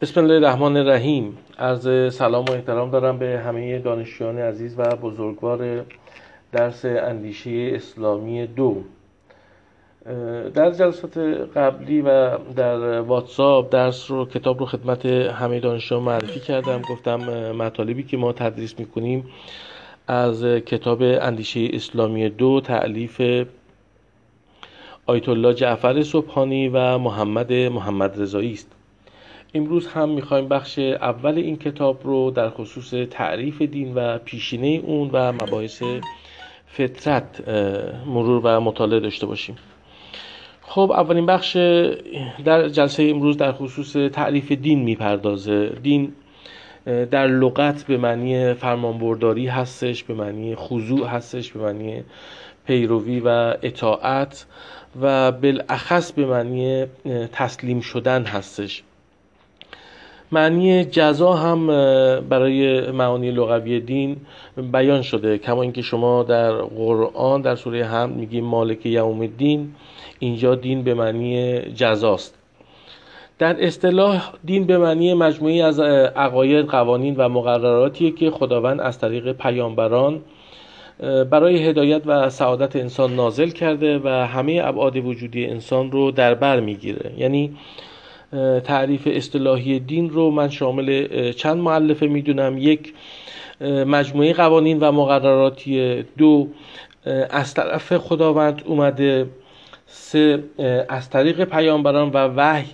بسم الله الرحمن الرحیم. عرض سلام و احترام دارم به همه دانشجویان عزیز و بزرگوار درس اندیشه اسلامی دو. در جلسات قبلی و در واتساپ درس رو کتاب رو خدمت همه دانشجویان معرفی کردم. گفتم مطالبی که ما تدریس می‌کنیم از کتاب اندیشه اسلامی دو تعلیف آیت الله جعفر صبحانی و محمد محمد رضایی است. امروز هم می‌خوایم بخش اول این کتاب رو در خصوص تعریف دین و پیشینه اون و مباحث فطرت مرور و مطالعه داشته باشیم. خب اولین بخش در جلسه امروز در خصوص تعریف دین می‌پردازه. دین در لغت به معنی فرمانبرداری هستش به معنی خضوع هستش به معنی پیروی و اطاعت و بالاخص به معنی تسلیم شدن هستش. معنی جزا هم برای معانی لغوی دین بیان شده. کما اینکه شما در قرآن در سوره هم میگیم مالک یوم الدین اینجا دین به معنی جزاست. در اصطلاح دین به معنی مجموعی از عقاید قوانین و مقرراتیه که خداوند از طریق پیامبران برای هدایت و سعادت انسان نازل کرده و همه ابعاد وجودی انسان رو در بر می‌گیره. یعنی تعریف اصطلاحی دین رو من شامل چند معلفه می‌دونم. یک مجموعه قوانین و مقرراتی دو از طرف خداوند اومده سه از طریق پیامبران و وحی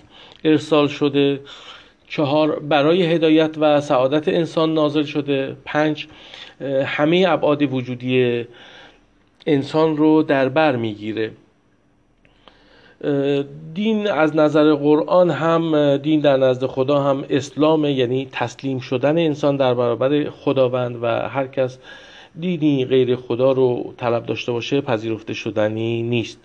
ارسال شده. چهار برای هدایت و سعادت انسان نازل شده. پنج همه ابعاد وجودی انسان رو در بر می‌گیره. دین از نظر قرآن هم دین در نزد خدا هم اسلام یعنی تسلیم شدن انسان در برابر خداوند و هر کس دینی غیر خدا رو طلب داشته باشه پذیرفته شدنی نیست.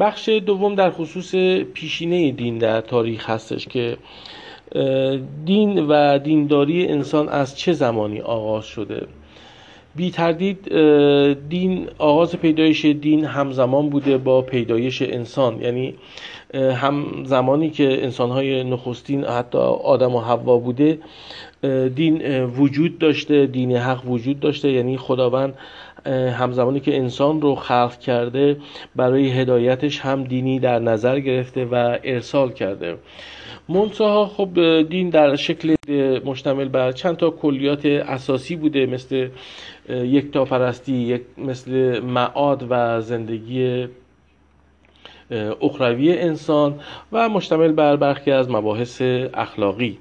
بخش دوم در خصوص پیشینه دین در تاریخ هستش که دین و دینداری انسان از چه زمانی آغاز شده؟ بی تردید دین آغاز پیدایش دین همزمان بوده با پیدایش انسان. یعنی هم زمانی که انسانهای نخستین حتی آدم و حوا بوده دین وجود داشته دین حق وجود داشته. یعنی خداوند همزمانی که انسان رو خلق کرده برای هدایتش هم دینی در نظر گرفته و ارسال کرده. منتها خب دین در شکل مشتمل بر چند تا کلیات اساسی بوده مثل یک تا پرستی مثل معاد و زندگی اخروی انسان و مشتمل بر برخی از مباحث اخلاقی.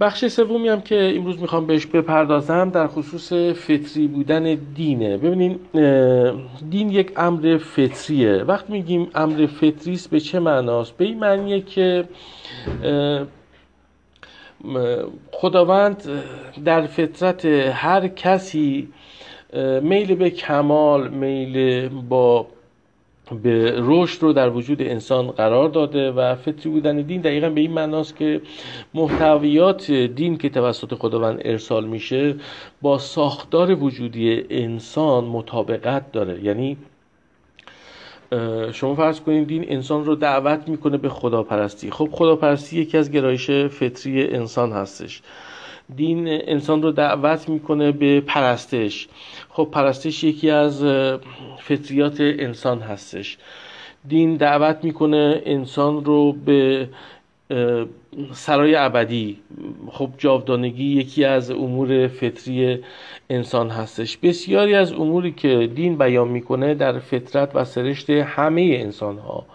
بخش سومی هم که امروز می‌خوام بهش بپردازم در خصوص فطری بودن دینه. ببینین دین یک امر فطریه. وقت میگیم امر فطری به چه معناست؟ به این معنیه که خداوند در فطرت هر کسی میل به کمال میل با به رشد رو در وجود انسان قرار داده و فطری بودن دین دقیقا به این معناست که محتویات دین که توسط خداوند ارسال میشه با ساختار وجودی انسان مطابقت داره. یعنی شما فرض کنید دین انسان رو دعوت می‌کنه به خداپرستی. خب خداپرستی یکی از گرایش فطری انسان هستش. دین انسان رو دعوت می‌کنه به پرستش. خب پرستش یکی از فطریات انسان هستش. دین دعوت می‌کنه انسان رو به سرای ابدی. خب جاودانگی یکی از امور فطری انسان هستش. بسیاری از اموری که دین بیان می‌کنه در فطرت و سرشت همه انسان ها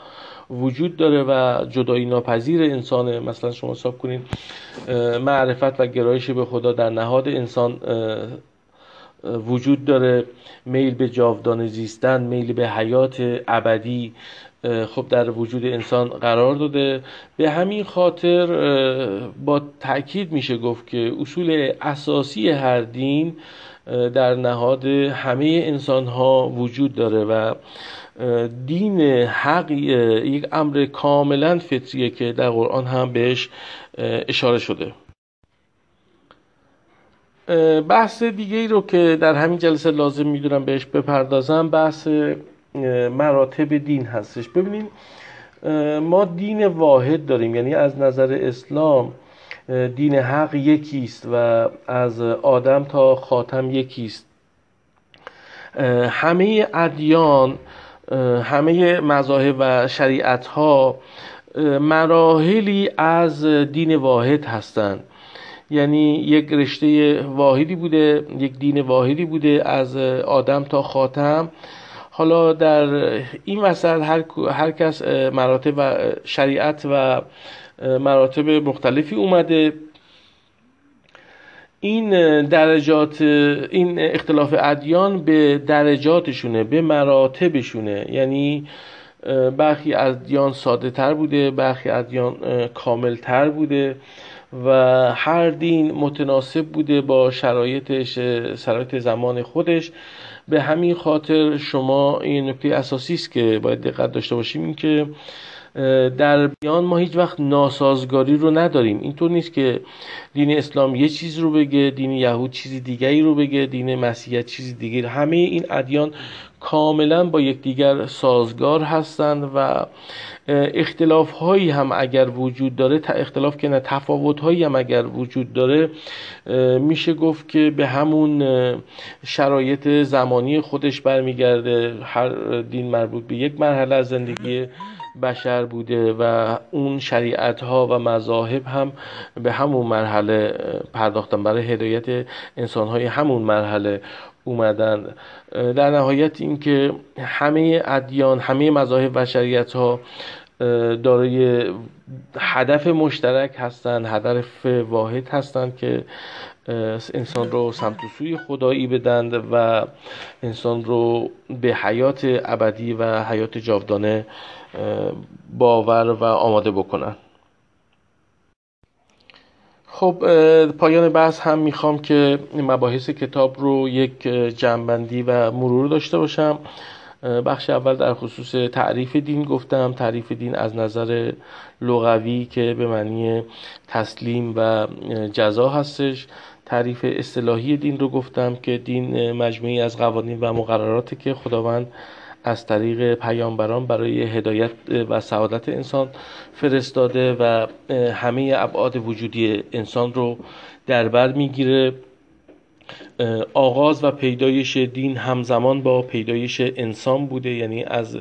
وجود داره و جدایی ناپذیر انسانه مثلا شما حساب کنید معرفت و گرایش به خدا در نهاد انسان وجود داره میل به جاودانه زیستن میل به حیات ابدی خب در وجود انسان قرار داده. به همین خاطر با تاکید میشه گفت که اصول اساسی هر دین در نهاد همه انسان ها وجود داره و دین حق یک امر کاملا فطریه که در قرآن هم بهش اشاره شده. بحث دیگه ای رو که در همین جلسه لازم می‌دونم بهش بپردازم بحث مراتب دین هستش. ببینید ما دین واحد داریم یعنی از نظر اسلام دین حق یکیست و از آدم تا خاتم یکیست. همه ادیان همه مذاهب و شریعت ها مراحلی از دین واحد هستند یعنی یک رشته واحدی بوده یک دین واحدی بوده از آدم تا خاتم. حالا در این وسط هر, هر کس مراتب و شریعت و مراتب مختلفی اومده. این درجات این اختلاف ادیان به درجاتشونه به مراتبشونه. یعنی برخی ادیان ساده تر بوده برخی ادیان کامل تر بوده. و هر دین متناسب بوده با شرایطش شرایط زمان خودش. به همین خاطر شما این نکته اساسی است که باید دقت داشته باشیم این که در بیان ما هیچ وقت ناسازگاری رو نداریم. اینطور نیست که دین اسلام یه چیز رو بگه دین یهود چیزی دیگری رو بگه دین مسیحیت چیزی دیگری همه این ادیان کاملا با یکدیگر سازگار هستند و اختلاف هایی هم اگر وجود داره اختلاف که نه تفاوت هایی هم اگر وجود داره میشه گفت که به همون شرایط زمانی خودش برمیگرده. هر دین مربوط به یک مرحله از زندگی بشر بوده و اون شریعت ها و مذاهب هم به همون مرحله پرداختن. برای هدایت انسان های همون مرحله اومدن. در نهایت اینکه همه ادیان همه مذاهب و شریعت ها دارای هدف مشترک هستند هدف واحد هستند که انسان رو سمت سوی خدایی بدند و انسان رو به حیات ابدی و حیات جاودانه باور و آماده بکنن. خب پایان بحث هم می‌خوام که مباحث کتاب رو یک جنبندی و مرور داشته باشم. بخش اول در خصوص تعریف دین گفتم. تعریف دین از نظر لغوی که به معنی تسلیم و جزا هستش. تعریف اصطلاحی دین رو گفتم که دین مجموعی از قوانین و مقرراتی که خداوند از طریق پیامبران برای هدایت و سعادت انسان فرستاده و همه ابعاد وجودی انسان رو در بر می‌گیره. آغاز و پیدایش دین همزمان با پیدایش انسان بوده یعنی از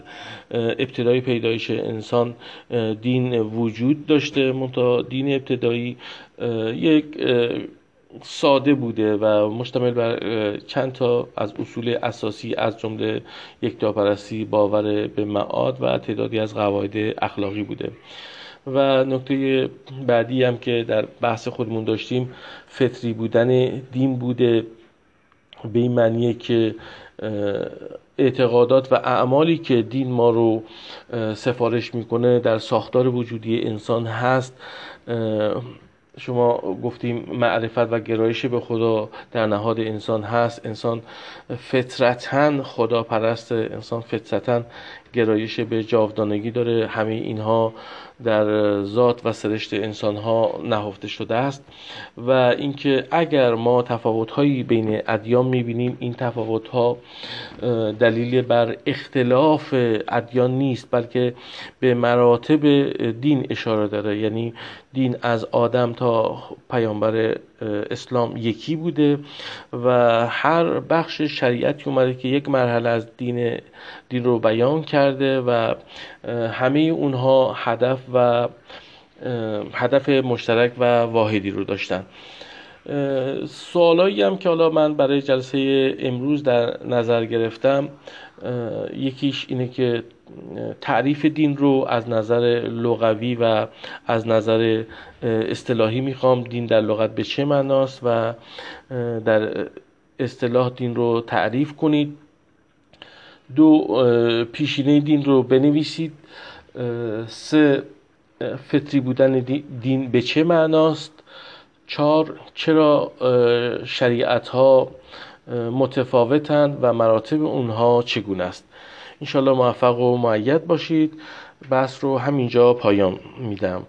ابتدای پیدایش انسان دین وجود داشته. منتها دین ابتدایی یک ساده بوده و مشتمل بر چند تا از اصول اساسی از جمله یکتاپرستی باور به معاد و تعدادی از قواعد اخلاقی بوده. و نکته بعدی هم که در بحث خودمون داشتیم فطری بودن دین بوده به این معنیه که اعتقادات و اعمالی که دین ما رو سفارش می‌کنه در ساختار وجودی انسان هست. شما گفتیم معرفت و گرایش به خدا در نهاد انسان هست. انسان فطرتا خدا پرست انسان فطرتا گرایش به جاودانگی داره. همه اینها در ذات و سرشت انسان ها نهفته شده است. و اینکه اگر ما تفاوت هایی بین ادیان می‌بینیم این تفاوت ها دلیل بر اختلاف ادیان نیست بلکه به مراتب دین اشاره داره. یعنی دین از آدم تا پیامبر اسلام یکی بوده و هر بخش شریعتی اومده که یک مرحله از دین دین رو بیان کرده و همه اونها هدف و هدف مشترک و واحدی رو داشتن. سوالایی هم که حالا من برای جلسه امروز در نظر گرفتم یکیش اینه که تعریف دین رو از نظر لغوی و از نظر اصطلاحی می‌خوام. دین در لغت به چه معناست و در اصطلاح دین رو تعریف کنید. دو پیشینه دین رو بنویسید. سه فطری بودن دین به چه معناست؟ چهار چرا شریعت ها متفاوتند و مراتب اونها چگونه است؟ انشالله موفق و معید باشید. بحث رو همینجا پایان میدم.